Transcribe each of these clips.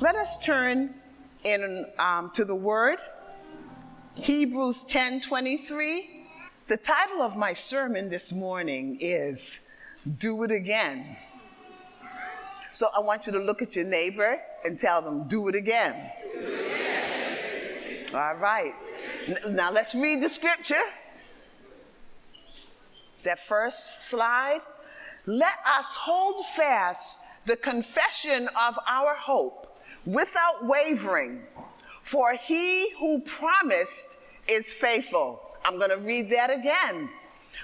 Let us turn in um, to the Word, Hebrews 10 23. The title of my sermon this morning is Do It Again. So I want you to look at your neighbor and tell them, Do it again. All right. Now let's read the scripture. That first slide. Let us hold fast the confession of our hope without wavering, for he who promised is faithful. I'm going to read that again.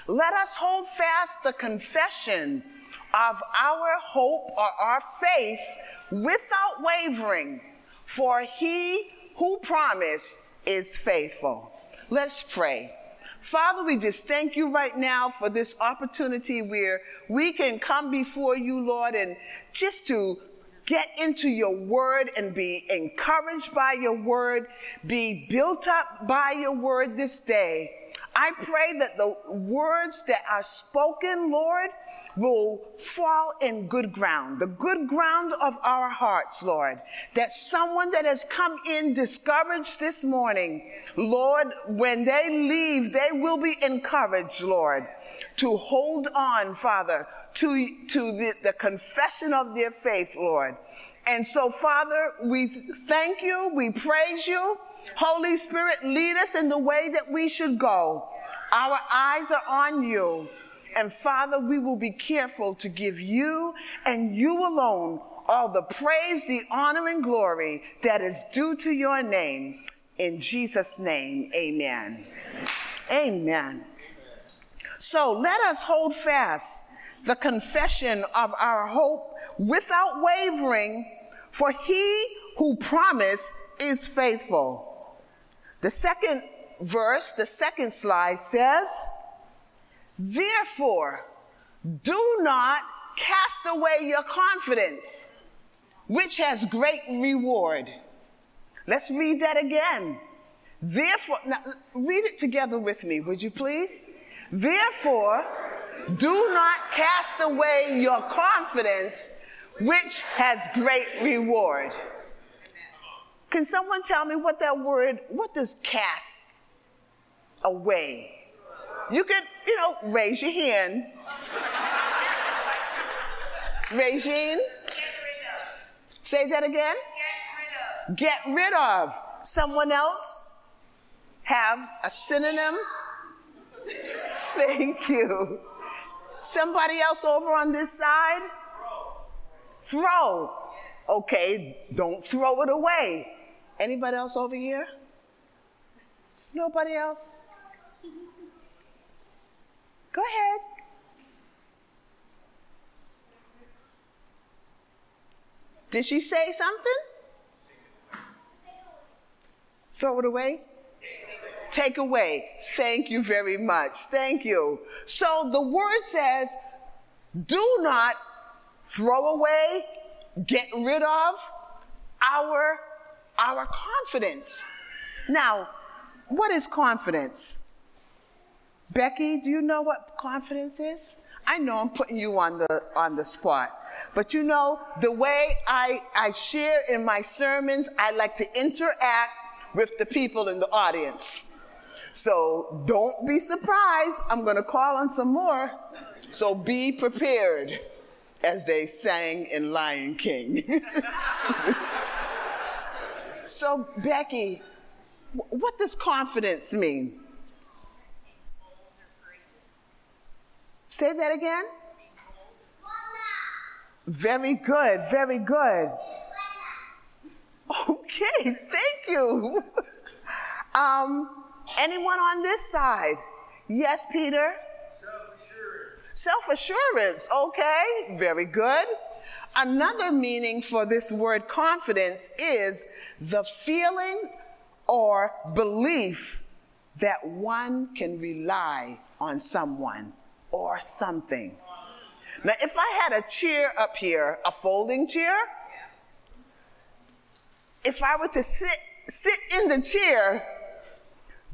Let us hold fast the confession of our hope or our faith without wavering, for he who promised is faithful. Let's pray. Father, we just thank you right now for this opportunity where we can come before you, Lord, and just to get into your word and be encouraged by your word, be built up by your word this day. I pray that the words that are spoken, Lord, will fall in good ground, the good ground of our hearts, Lord. That someone that has come in discouraged this morning, Lord, when they leave, they will be encouraged, Lord, to hold on, Father, to, to the, the confession of their faith, Lord. And so, Father, we thank you, we praise you. Holy Spirit, lead us in the way that we should go. Our eyes are on you. And Father, we will be careful to give you and you alone all the praise, the honor, and glory that is due to your name. In Jesus' name, amen. Amen. So let us hold fast the confession of our hope without wavering, for he who promised is faithful. The second verse, the second slide says, Therefore, do not cast away your confidence, which has great reward. Let's read that again. Therefore, now read it together with me, would you please? Therefore, do not cast away your confidence, which has great reward. Can someone tell me what that word, what does cast away? You could, you know, raise your hand. Regine? Say that again. Get rid of. Someone else have a synonym? Thank you. Somebody else over on this side? Throw. Okay, don't throw it away. Anybody else over here? Nobody else? Go ahead. Did she say something? Throw it away? Take away. Thank you very much. Thank you. So the word says, do not throw away, get rid of our, our confidence. Now, what is confidence? Becky, do you know what confidence is? I know I'm putting you on the on the spot. But you know, the way I, I share in my sermons, I like to interact with the people in the audience. So don't be surprised. I'm going to call on some more. So be prepared, as they sang in Lion King. so, Becky, what does confidence mean? Say that again. Very good, very good. Okay, thank you. Um, anyone on this side? Yes, Peter? Self assurance. Self-assurance. Okay, very good. another meaning for this word confidence is the feeling or belief that one can rely on someone or something. Now, if I had a chair up here, a folding chair, if I were to sit, sit in the chair,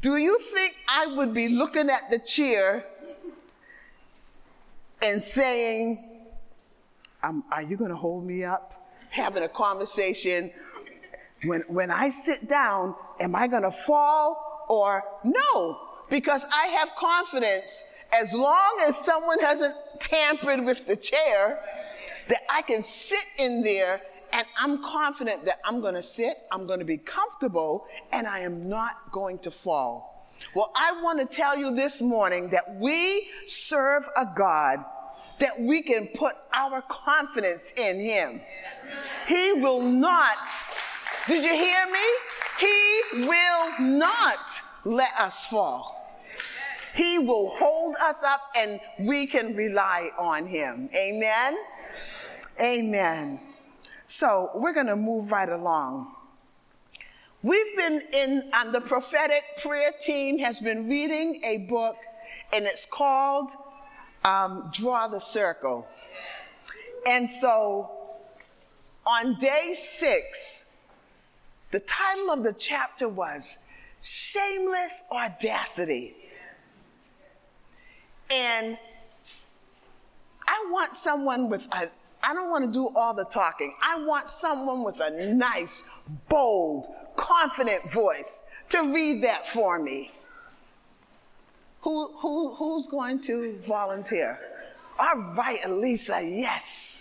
do you think I would be looking at the chair and saying, um, Are you going to hold me up? Having a conversation. When, when I sit down, am I going to fall or no? Because I have confidence as long as someone hasn't tampered with the chair, that I can sit in there and I'm confident that I'm going to sit, I'm going to be comfortable, and I am not going to fall. Well, I want to tell you this morning that we serve a God that we can put our confidence in Him. He will not, did you hear me? He will not let us fall. He will hold us up and we can rely on Him. Amen? Amen. So we're going to move right along. We've been in, and the prophetic prayer team has been reading a book, and it's called um, Draw the Circle. And so on day six, the title of the chapter was Shameless Audacity. And I want someone with a, I don't want to do all the talking. I want someone with a nice, bold, confident voice to read that for me. Who, who, who's going to volunteer? All right, Elisa, yes.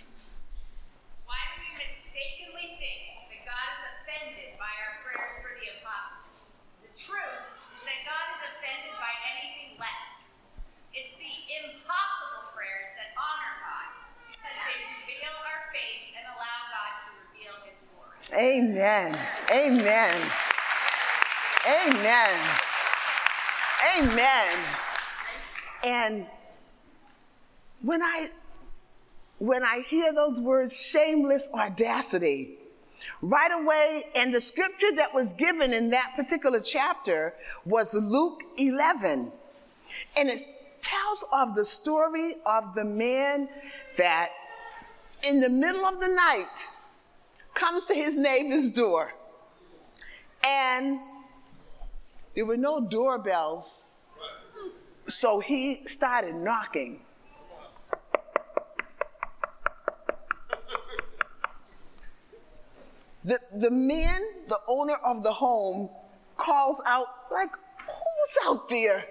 Amen. Amen. Amen. Amen. And when I when I hear those words shameless audacity, right away, and the scripture that was given in that particular chapter was Luke 11. And it tells of the story of the man that in the middle of the night comes to his neighbor's door. And there were no doorbells, so he started knocking. The, the man, the owner of the home, calls out, like, who's out there?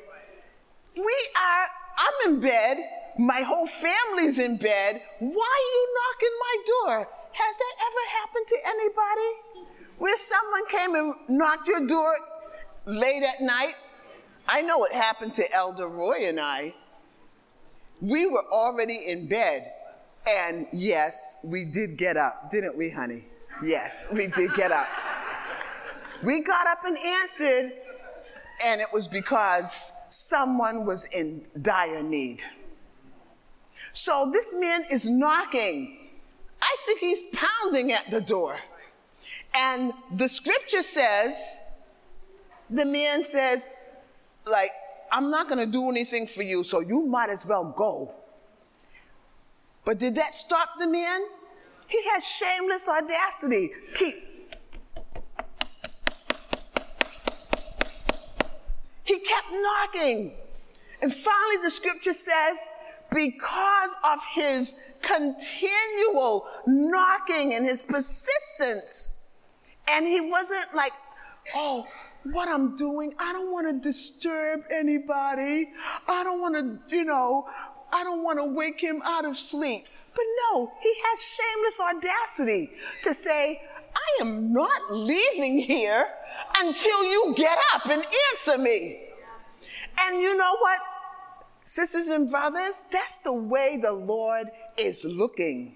We are, I'm in bed, my whole family's in bed. Why are you knocking my door? Has that ever happened to anybody? Where someone came and knocked your door late at night? I know it happened to Elder Roy and I. We were already in bed, and yes, we did get up, didn't we, honey? Yes, we did get up. we got up and answered, and it was because someone was in dire need. So this man is knocking I think he's pounding at the door. And the scripture says, the man says, like, I'm not going to do anything for you, so you might as well go. But did that stop the man? He had shameless audacity. Keep. He kept knocking. And finally, the scripture says, because of his continual knocking and his persistence. And he wasn't like, oh, what I'm doing, I don't want to disturb anybody. I don't want to, you know, I don't want to wake him out of sleep. But no, he had shameless audacity to say, I am not leaving here until you get up and answer me. And you know what? Sisters and brothers, that's the way the Lord is looking.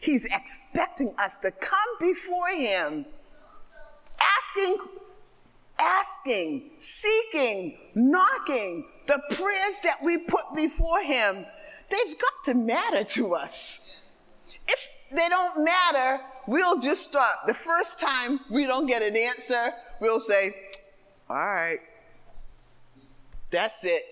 He's expecting us to come before Him, asking, asking, seeking, knocking. The prayers that we put before Him, they've got to matter to us. If, they don't matter, we'll just stop. The first time we don't get an answer, we'll say, all right, that's it.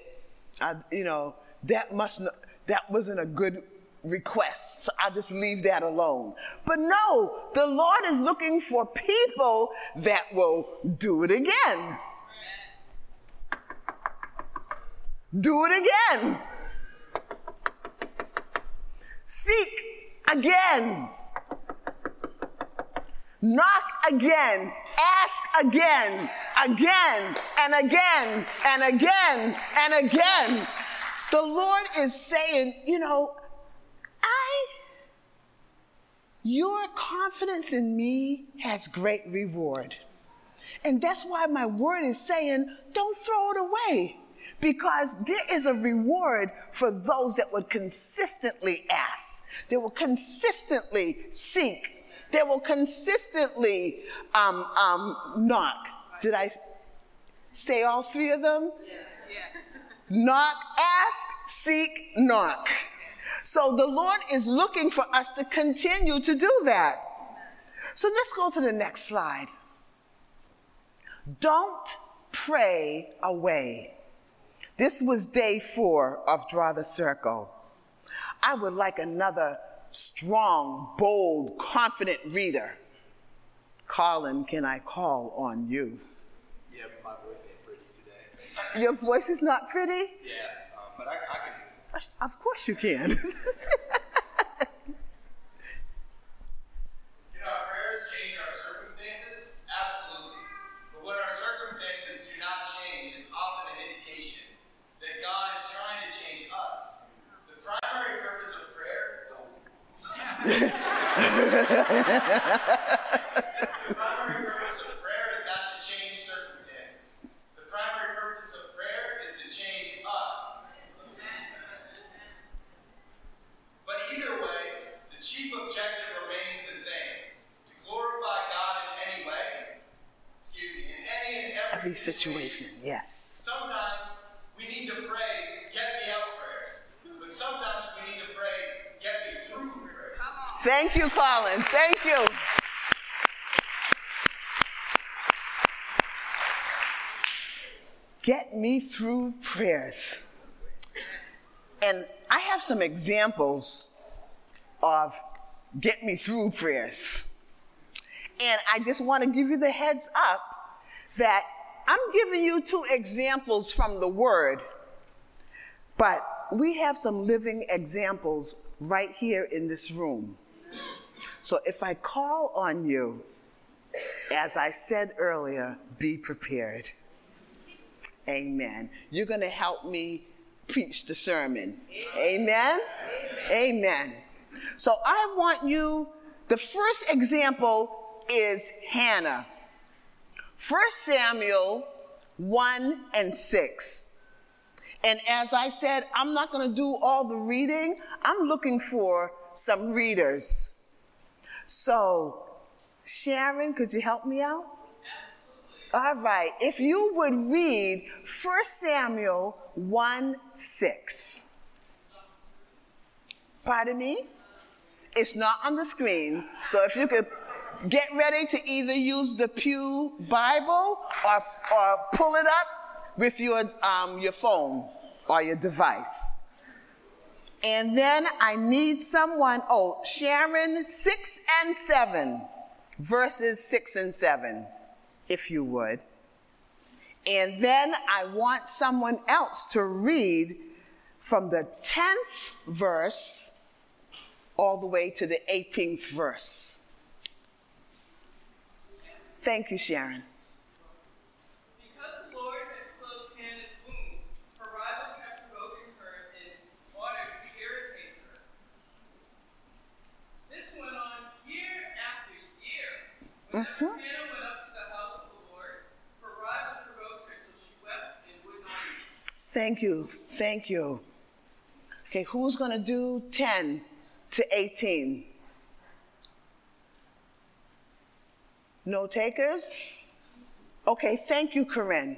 I, you know, that must not, that wasn't a good request. So I'll just leave that alone. But no, the Lord is looking for people that will do it again. Do it again. Seek again. Knock again. Ask again. Again and again and again and again. The Lord is saying, you know, I, your confidence in me has great reward. And that's why my word is saying, don't throw it away because there is a reward for those that would consistently ask, they will consistently seek, they will consistently um, um, knock. Did I say all three of them? Yes. yes. Knock, ask, seek, knock. So the Lord is looking for us to continue to do that. So let's go to the next slide. Don't pray away. This was day four of Draw the Circle. I would like another strong, bold, confident reader. Colin, can I call on you? Yeah, my voice ain't pretty today. Your voice is not pretty? Yeah, um, but I, I can. Of course you can. the primary purpose of prayer is not to change circumstances. The primary purpose of prayer is to change us. But either way, the chief objective remains the same to glorify God in any way. Excuse me, in any and every, every situation. situation. Yes. Sometimes we need to pray, get me out prayers. But sometimes we need to pray, get me through prayers. Thank you, Colin. Thank you. Get me through prayers. And I have some examples of get me through prayers. And I just want to give you the heads up that I'm giving you two examples from the Word, but we have some living examples right here in this room. So if I call on you, as I said earlier, be prepared. Amen. You're going to help me preach the sermon. Amen? Amen? So I want you, the first example is Hannah. 1 Samuel 1 and 6. And as I said, I'm not going to do all the reading. I'm looking for some readers. So, Sharon, could you help me out? All right. If you would read 1 Samuel 1 6. Pardon me? It's not on the screen. So if you could get ready to either use the Pew Bible or, or pull it up with your, um, your phone or your device. And then I need someone, oh, Sharon, six and seven, verses six and seven, if you would. And then I want someone else to read from the 10th verse all the way to the 18th verse. Thank you, Sharon. Mm-hmm. Hannah went up to the house of the Lord. Her rival provoked her till she wept and would not eat. Thank you. Thank you. Okay, who's going to do 10 to 18? No takers? Okay, thank you, Corinne.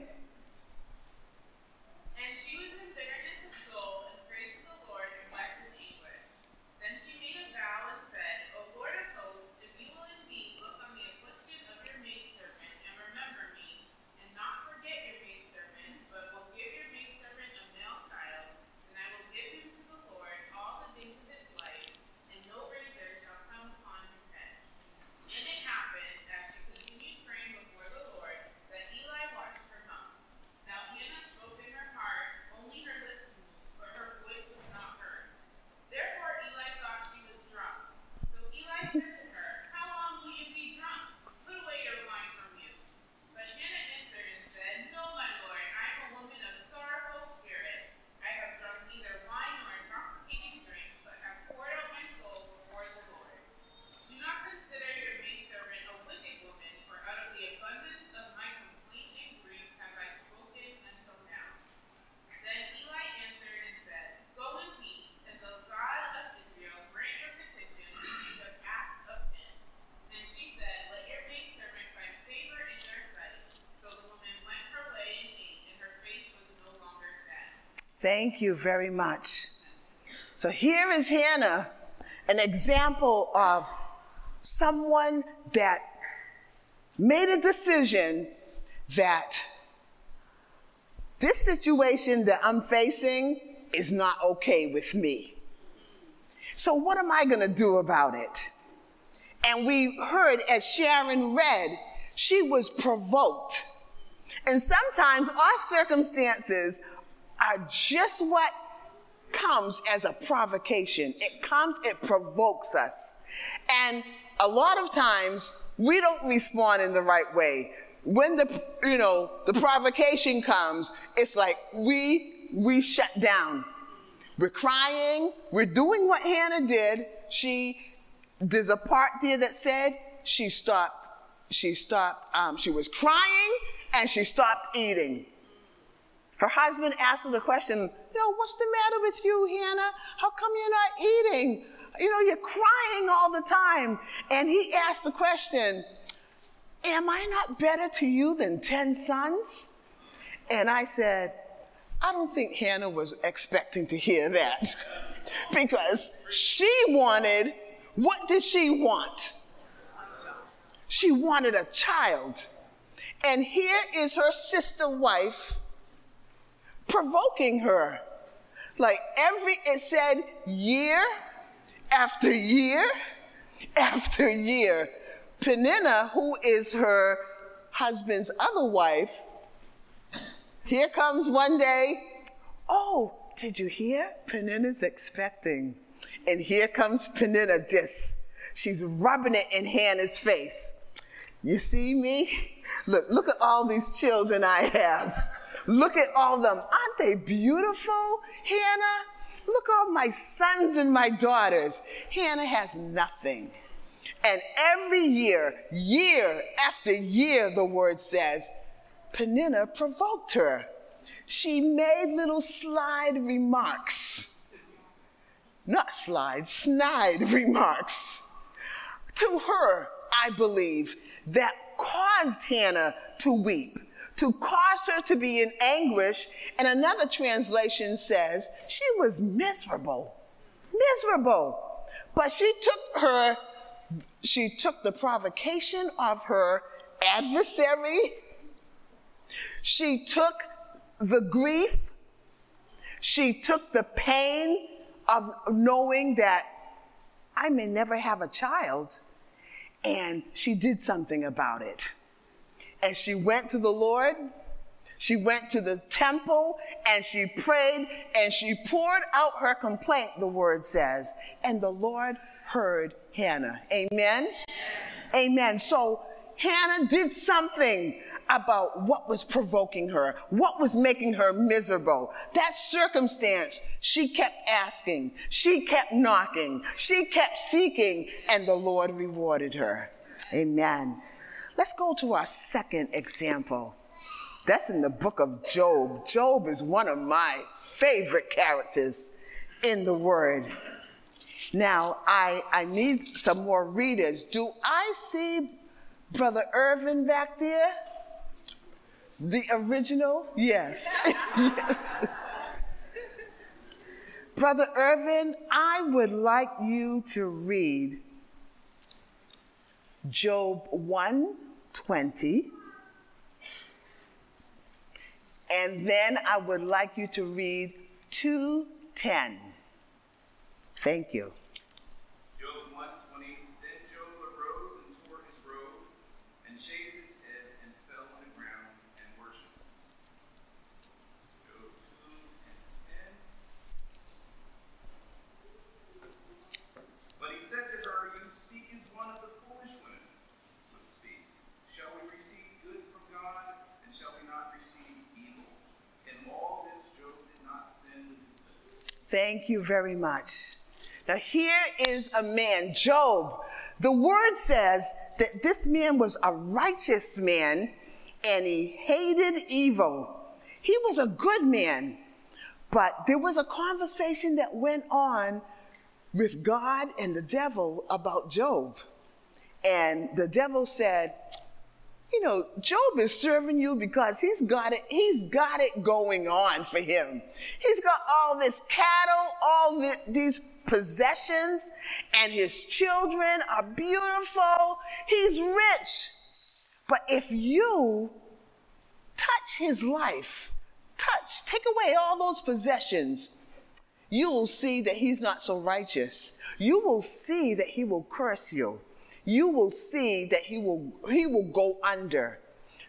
Thank you very much. So here is Hannah, an example of someone that made a decision that this situation that I'm facing is not okay with me. So, what am I going to do about it? And we heard as Sharon read, she was provoked. And sometimes our circumstances are just what comes as a provocation. It comes, it provokes us. And a lot of times we don't respond in the right way. When the you know the provocation comes, it's like we we shut down. We're crying. We're doing what Hannah did. She there's a part there that said she stopped. She stopped. Um, she was crying and she stopped eating. Her husband asked her the question, you know, what's the matter with you, Hannah? How come you're not eating? You know, you're crying all the time. And he asked the question, Am I not better to you than 10 sons? And I said, I don't think Hannah was expecting to hear that because she wanted, what did she want? She wanted a child. And here is her sister wife provoking her. Like every, it said year after year after year. Peninnah, who is her husband's other wife, here comes one day. Oh, did you hear? Peninnah's expecting. And here comes Peninnah just, she's rubbing it in Hannah's face. You see me? Look, look at all these children I have. Look at all them. Aren't they beautiful, Hannah? Look at all my sons and my daughters. Hannah has nothing. And every year, year after year, the word says, Peninnah provoked her. She made little slide remarks. Not slide, snide remarks to her, I believe, that caused Hannah to weep, to cause her to be in anguish. And another translation says she was miserable, miserable. But she took her she took the provocation of her adversary, she took the grief, she took the pain of knowing that I may never have a child, and she did something about it. And she went to the Lord. She went to the temple and she prayed and she poured out her complaint, the word says. And the Lord heard Hannah. Amen? Amen. So Hannah did something about what was provoking her, what was making her miserable. That circumstance, she kept asking, she kept knocking, she kept seeking, and the Lord rewarded her. Amen. Let's go to our second example. That's in the book of Job. Job is one of my favorite characters in the Word. Now, I, I need some more readers. Do I see Brother Irvin back there? The original? Yes. yes. Brother Irvin, I would like you to read Job 120. And then I would like you to read 210. Thank you. Thank you very much. Now, here is a man, Job. The word says that this man was a righteous man and he hated evil. He was a good man, but there was a conversation that went on with God and the devil about Job. And the devil said, you know, Job is serving you because he's got it, he's got it going on for him. He's got all this cattle, all the, these possessions, and his children are beautiful. He's rich. But if you touch his life, touch, take away all those possessions, you will see that he's not so righteous. You will see that he will curse you you will see that he will, he will go under.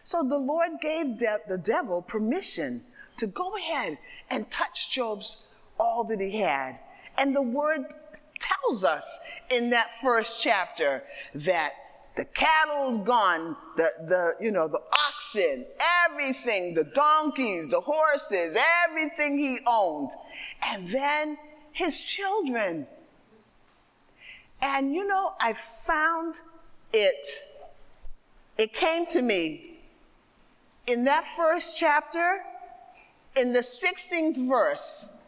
So the Lord gave de- the devil permission to go ahead and touch Job's all that he had. And the word tells us in that first chapter that the cattle's gone, the, the, you know, the oxen, everything, the donkeys, the horses, everything he owned. And then his children and you know, I found it, it came to me in that first chapter, in the 16th verse.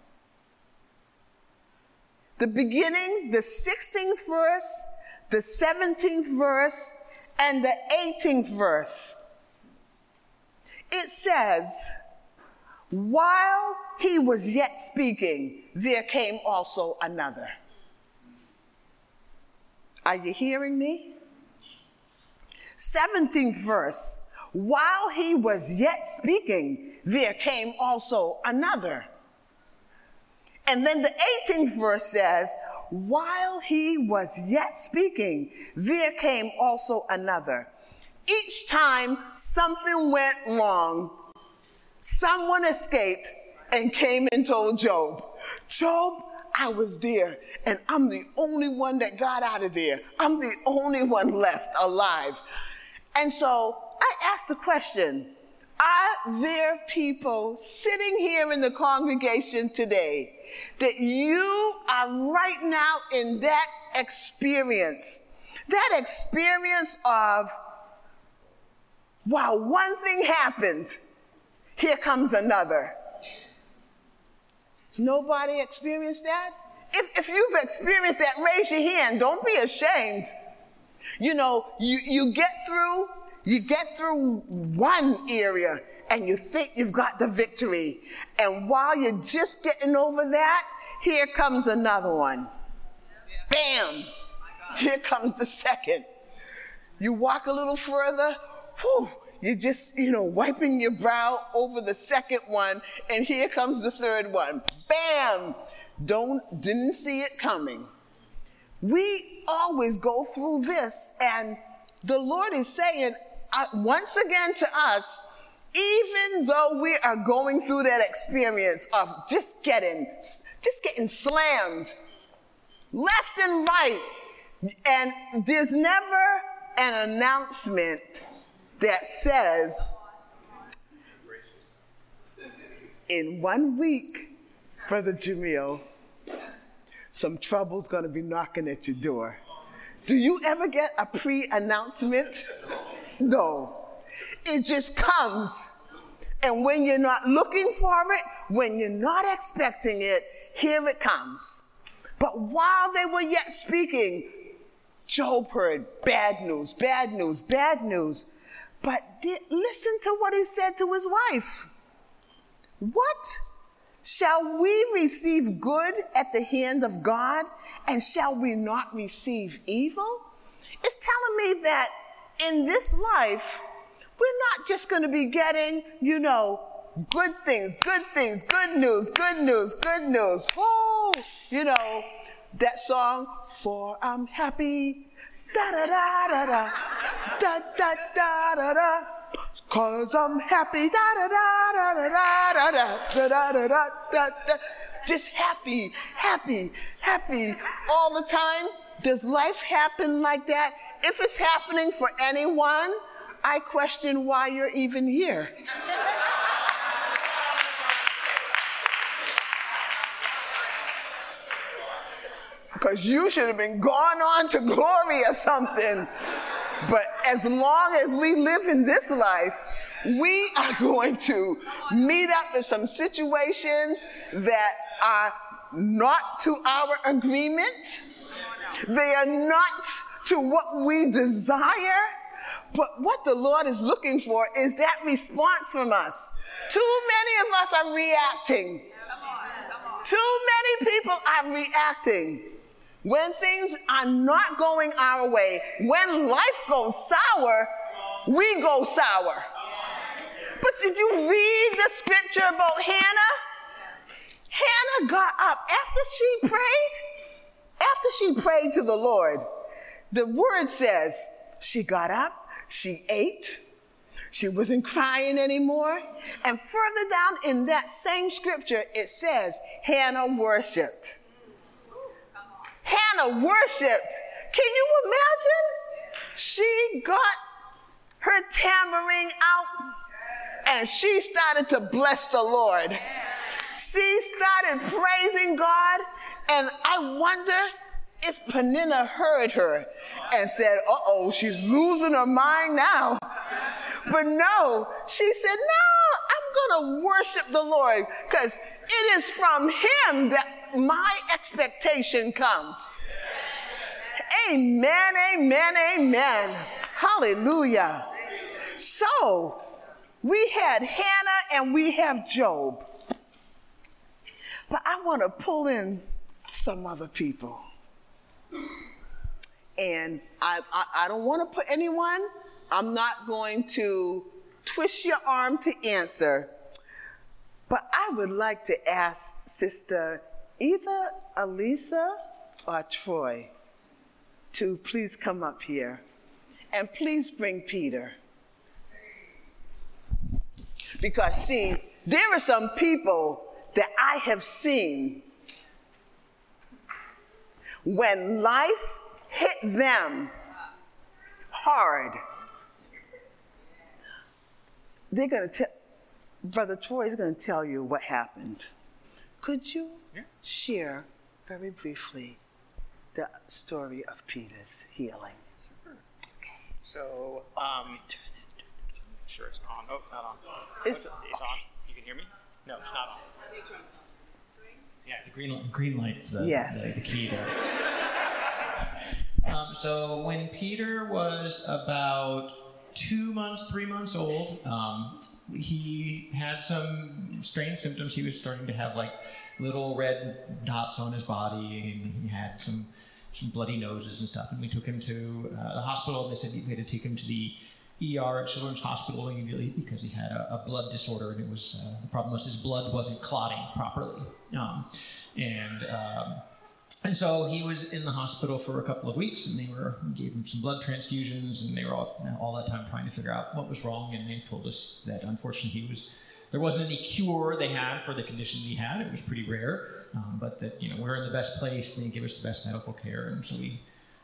The beginning, the 16th verse, the 17th verse, and the 18th verse. It says, while he was yet speaking, there came also another. Are you hearing me? 17th verse. While he was yet speaking, there came also another. And then the 18th verse says, while he was yet speaking, there came also another. Each time something went wrong, someone escaped and came and told Job, Job, I was there and I'm the only one that got out of there. I'm the only one left alive. And so I asked the question Are there people sitting here in the congregation today that you are right now in that experience? That experience of, wow, one thing happened, here comes another. Nobody experienced that? If, if you've experienced that, raise your hand. Don't be ashamed. You know, you, you get through, you get through one area and you think you've got the victory. And while you're just getting over that, here comes another one. Bam! Here comes the second. You walk a little further, whew, you're just, you know, wiping your brow over the second one, and here comes the third one. Bam! Don't didn't see it coming. We always go through this, and the Lord is saying uh, once again to us, even though we are going through that experience of just getting, just getting slammed left and right, and there's never an announcement that says, in one week, Brother Jamil, some trouble's gonna be knocking at your door. Do you ever get a pre announcement? No. It just comes. And when you're not looking for it, when you're not expecting it, here it comes. But while they were yet speaking, Job heard bad news, bad news, bad news. But did, listen to what he said to his wife. What? Shall we receive good at the hand of God and shall we not receive evil? It's telling me that in this life, we're not just going to be getting, you know, good things, good things, good news, good news, good news. Oh, you know, that song, For I'm Happy, da da da da da, da da da da da. Cause I'm happy, da da da da da da da da da da da da. da. Just happy, happy, happy all the time. Does life happen like that? If it's happening for anyone, I question why you're even here. Because you should have been gone on to glory or something. But as long as we live in this life, we are going to meet up with some situations that are not to our agreement. They are not to what we desire, But what the Lord is looking for is that response from us. Too many of us are reacting. Too many people are reacting. When things are not going our way, when life goes sour, we go sour. But did you read the scripture about Hannah? Hannah got up after she prayed. After she prayed to the Lord, the word says she got up, she ate, she wasn't crying anymore. And further down in that same scripture, it says Hannah worshiped. Hannah worshiped. Can you imagine? She got her tambourine out and she started to bless the Lord. She started praising God, and I wonder if Peninnah heard her and said, Uh oh, she's losing her mind now. But no, she said, No, going to worship the Lord because it is from Him that my expectation comes. Amen, amen, amen. Hallelujah. So, we had Hannah and we have Job. But I want to pull in some other people. And I, I, I don't want to put anyone, I'm not going to twist your arm to answer. But I would like to ask Sister either Elisa or Troy to please come up here. And please bring Peter. Because, see, there are some people that I have seen when life hit them hard. They're going to tell, Brother Troy is going to tell you what happened. Could you Yeah. share very briefly the story of Peter's healing? Sure. Okay. So, um, sure it's on. Oh, it's not on. It's- it's on. You can hear me? No, it's not on. Yeah, the green green light's the, Yes. the, the key there. um, so when Peter was about two months, three months old, um, he had some strange symptoms. He was starting to have like little red dots on his body, and he had some some bloody noses and stuff. And we took him to uh, the hospital. They said we had to take him to the ER at Children's Hospital immediately because he had a, a blood disorder, and it was uh, the problem was his blood wasn't clotting properly, um, and um, and so he was in the hospital for a couple of weeks, and they were gave him some blood transfusions, and they were all, all that time trying to figure out what was wrong, and they told us that unfortunately he was there wasn't any cure they had for the condition he had. It was pretty rare, um, but that you know we're in the best place, and they give us the best medical care, and so we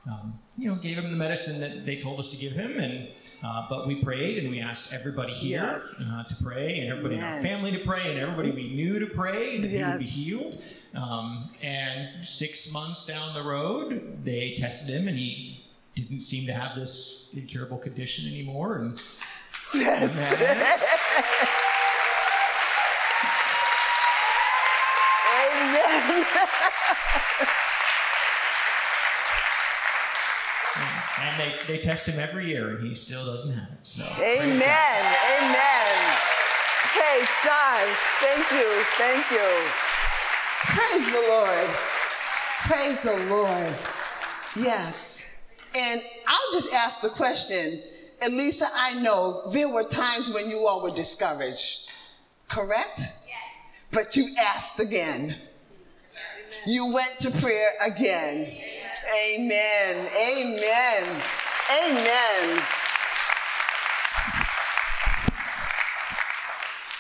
um, you know, gave him the medicine that they told us to give him, and uh, but we prayed and we asked everybody here Yes. uh, to pray, and everybody in our family to pray, and everybody we knew to pray that he would be healed. Um, and six months down the road, they tested him, and he didn't seem to have this incurable condition anymore. And Amen. and they, they test him every year, and he still doesn't have it. So Amen. Amen. Praise God. Thank you. Thank you. Praise the Lord. Praise the Lord. Yes. And I'll just ask the question. Elisa, I know there were times when you all were discouraged, correct? Yes. But you asked again. You went to prayer again. Amen. Amen. Amen.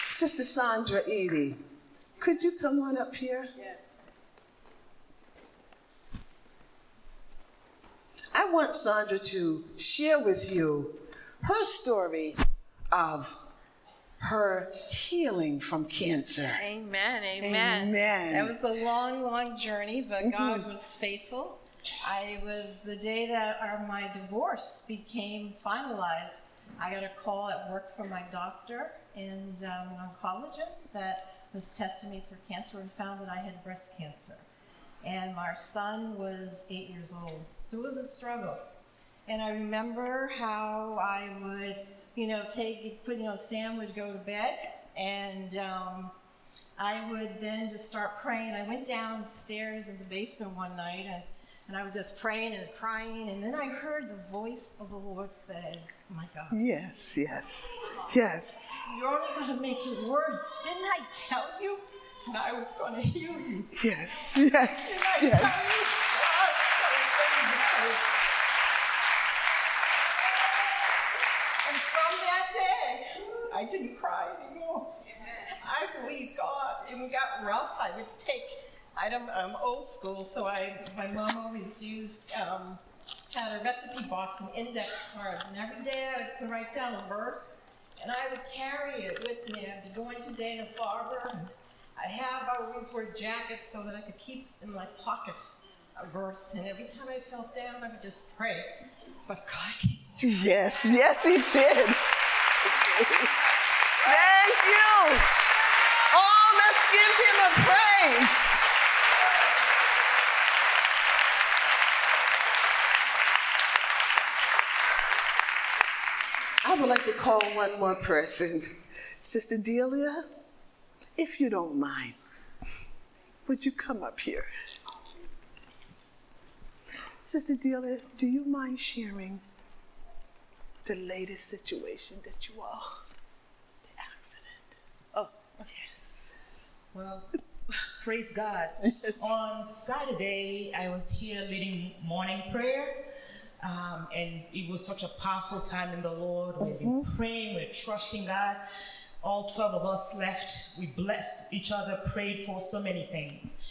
Sister Sandra Edie, could you come on up here? Yes. I want Sandra to share with you her story of her healing from cancer. Amen, amen. Amen. That was a long, long journey, but God was faithful. I was the day that our, my divorce became finalized. I got a call at work from my doctor and um, oncologist that was testing me for cancer and found that I had breast cancer. And our son was eight years old, so it was a struggle. And I remember how I would, you know, take, put, you know, Sam would go to bed, and um, I would then just start praying. I went downstairs in the basement one night, and, and I was just praying and crying, and then I heard the voice of the Lord say, oh my God, Yes, yes, yes. you're only going to make it worse. Didn't I tell you? And I was going to heal you. Yes, yes, Didn't I yes. God was going to bring you. And from that day, I didn't cry anymore. I believe God. It got rough. I would take. I don't, I'm old school, so I my mom always used um, had a recipe box and index cards, and every day I would write down a verse, and I would carry it with me. I'd go into Dana Farber. and I'd have I always wear jackets so that I could keep in my pocket a verse, and every time I felt down, I would just pray. But God came Yes, yes, he did. Thank you. Oh, let's give him a praise. Would like to call one more person. Sister Delia, if you don't mind, would you come up here? Sister Delia, do you mind sharing the latest situation that you all, the accident? Oh, yes. Well, praise God. On Saturday, I was here leading morning prayer, um, and it was such a powerful time in the Lord. We've been praying, we're trusting God. All 12 of us left. We blessed each other, prayed for so many things.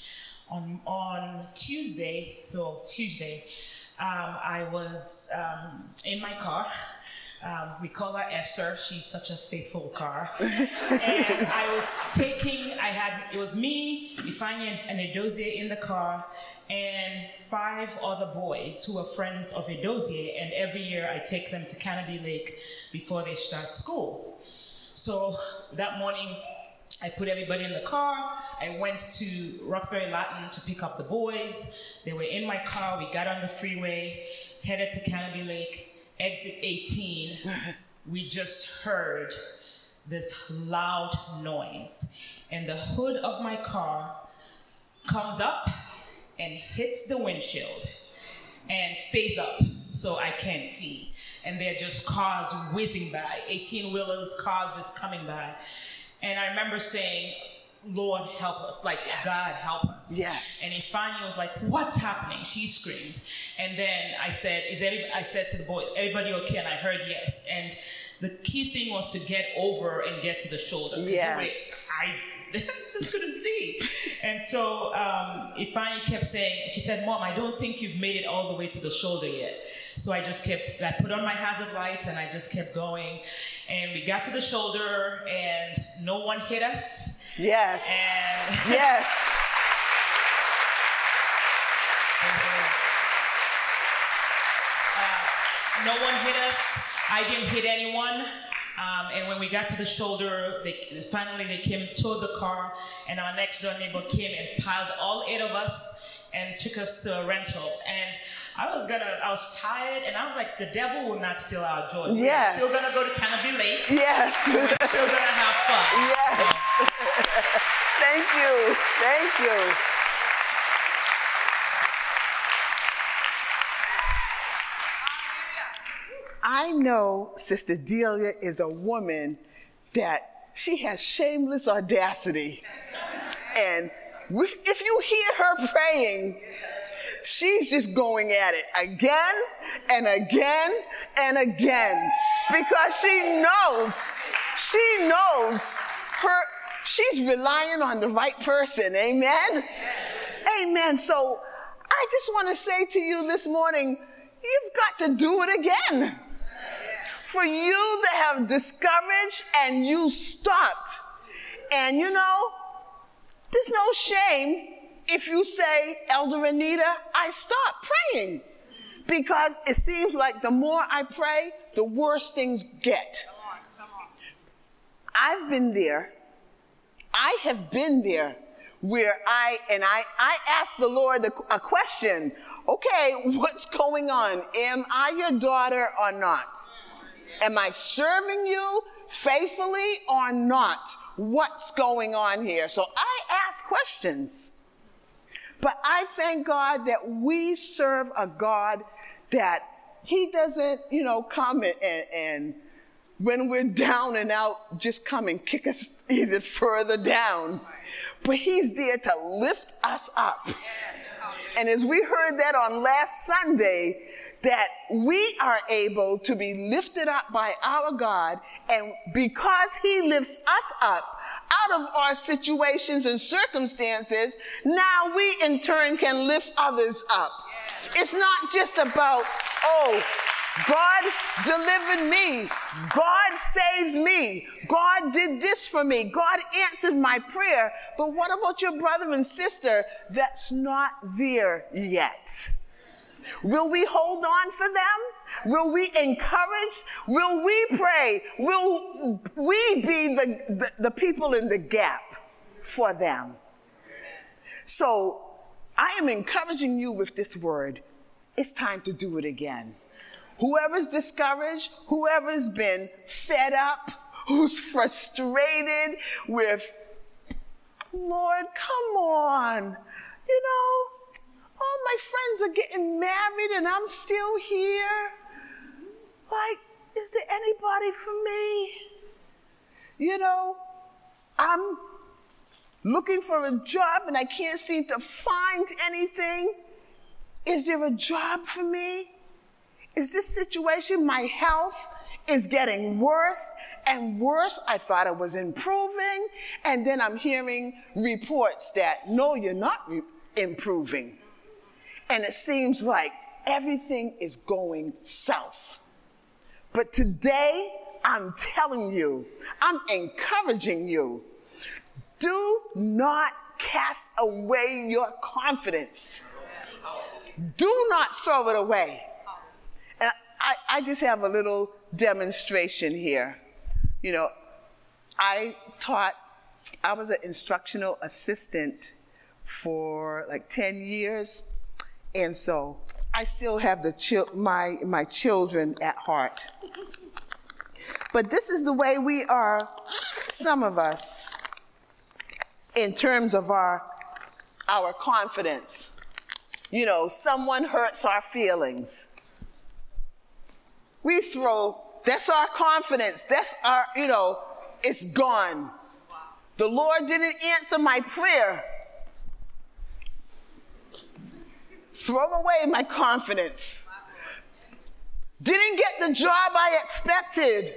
On, on Tuesday, so Tuesday, um, I was um, in my car. Um, we call her Esther. She's such a faithful car. and I was taking, I had, it was me, Ifeanyi and Edozie in the car, and five other boys who are friends of Edozie. And every year I take them to Canobie Lake before they start school. So that morning, I put everybody in the car. I went to Roxbury Latin to pick up the boys. They were in my car. We got on the freeway, headed to Canobie Lake, exit 18. Mm-hmm. we just heard this loud noise, and the hood of my car comes up and hits the windshield and stays up so I can't see. And they're just cars whizzing by, 18 wheelers, cars just coming by. And I remember saying, Lord, help us. Like, God, help us. Yes. And Ifeanyi was like, What's happening? She screamed. And then I said, Is everybody?" I said to the boy, Everybody okay? And I heard yes. And the key thing was to get over and get to the shoulder. Yes. I just couldn't see. And so um, Ifeanyi kept saying, she said, Mom, I don't think you've made it all the way to the shoulder yet. So I just kept, I put on my hazard lights and I just kept going. And we got to the shoulder and no one hit us. Yes. And Yes. Uh, no one hit us. I didn't hit anyone. Um, and when we got to the shoulder, they, finally they came, towed the car, and our next door neighbor came and piled all eight of us and took us to a rental. And I was gonna, I was tired, and I was like, the devil will not steal our joy. Yes. We're still gonna go to Canobie Lake. Yes. We're still gonna have fun. Yes. So, Thank you. Thank you. I know Sister Delia is a woman that she has shameless audacity. And if you hear her praying, she's just going at it again and again and again because she knows, she knows she's relying on the right person. Amen? Amen. So I just want to say to you this morning, you've got to do it again. For you that have discouraged and you stopped. And you know, there's no shame if you say, Elder Anita, I stopped praying. Because it seems like the more I pray, the worse things get. I've been there. I have been there where I, and I, I asked the Lord a, question okay, what's going on? Am I your daughter or not? Am I serving you faithfully or not? What's going on here? So I ask questions. But I thank God that we serve a God that He doesn't, you know, come and, and when we're down and out, just come and kick us even further down. But He's there to lift us up. And as we heard that on last Sunday, that we are able to be lifted up by our God, and because He lifts us up out of our situations and circumstances, now we in turn can lift others up. It's not just about, oh, God delivered me. God saved me. God did this for me. God answered my prayer. But what about your brother and sister that's not there yet? Will we hold on for them? Will we encourage? Will we pray? Will we be the, the, the people in the gap for them? So I am encouraging you with this word. It's time to do it again. Whoever's discouraged, whoever's been fed up, who's frustrated with, Lord, come on. You know, all my friends are getting married and I'm still here. Like, is there anybody for me? You know, I'm looking for a job and I can't seem to find anything. Is there a job for me? Is this situation, my health is getting worse and worse? I thought it was improving. And then I'm hearing reports that, no, you're not re- improving. And it seems like everything is going south. But today, I'm telling you, I'm encouraging you do not cast away your confidence. Do not throw it away. I, I just have a little demonstration here. You know, I taught, I was an instructional assistant for like 10 years. And so I still have the my, my children at heart. But this is the way we are, some of us, in terms of our, our confidence. You know, someone hurts our feelings. We throw, that's our confidence. That's our, you know, it's gone. The Lord didn't answer my prayer. Throw away my confidence. Didn't get the job I expected.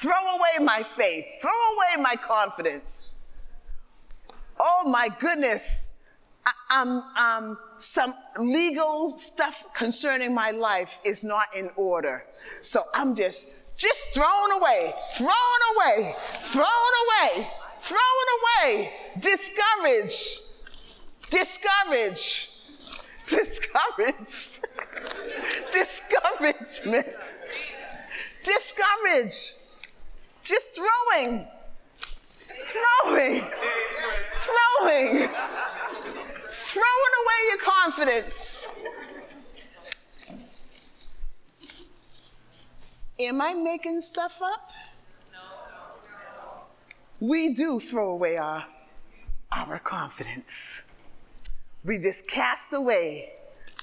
Throw away my faith. Throw away my confidence. Oh my goodness. Um, um, some legal stuff concerning my life is not in order. So I'm just, just thrown away, thrown away, thrown away, thrown away, discouraged, discouraged discouraged. Discouragement. Discouraged. Just throwing. Throwing. Throwing. Throwing away your confidence. Am I making stuff up? We do throw away our, our confidence. We just cast away,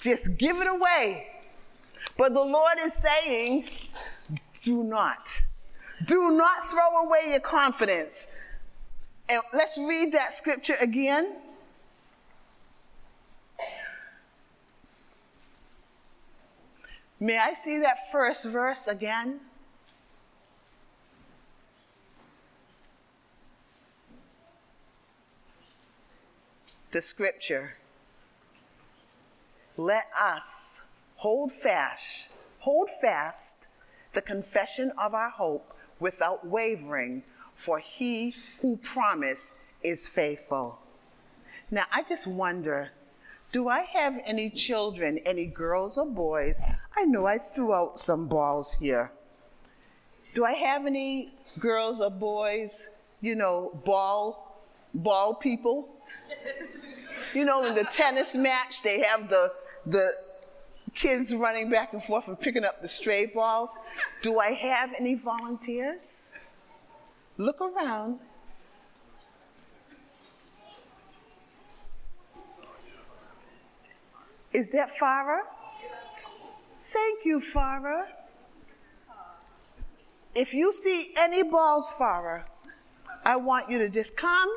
just give it away. But the Lord is saying, do not. Do not throw away your confidence. And let's read that scripture again. May I see that first verse again? The scripture. Let us hold fast, hold fast the confession of our hope without wavering, for he who promised is faithful. Now, I just wonder do I have any children, any girls or boys? I know I threw out some balls here. Do I have any girls or boys, you know, ball, ball people? You know, in the tennis match, they have the, the kids running back and forth and picking up the stray balls. Do I have any volunteers? Look around. Is that Farah? Thank you, Farah. If you see any balls, Farah, I want you to just come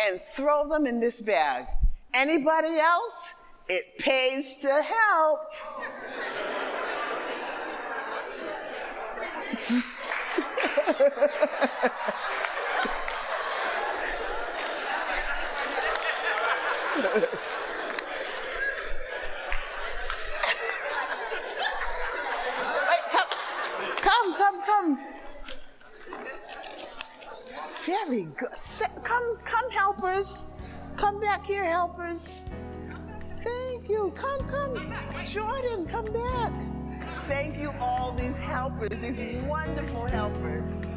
and throw them in this bag. Anybody else? It pays to help. Wait, come, come, come, come. Very good. Come, come, helpers. Come back here, helpers. Thank you. Come, come. Jordan, come back. Thank you, all these helpers, these wonderful helpers.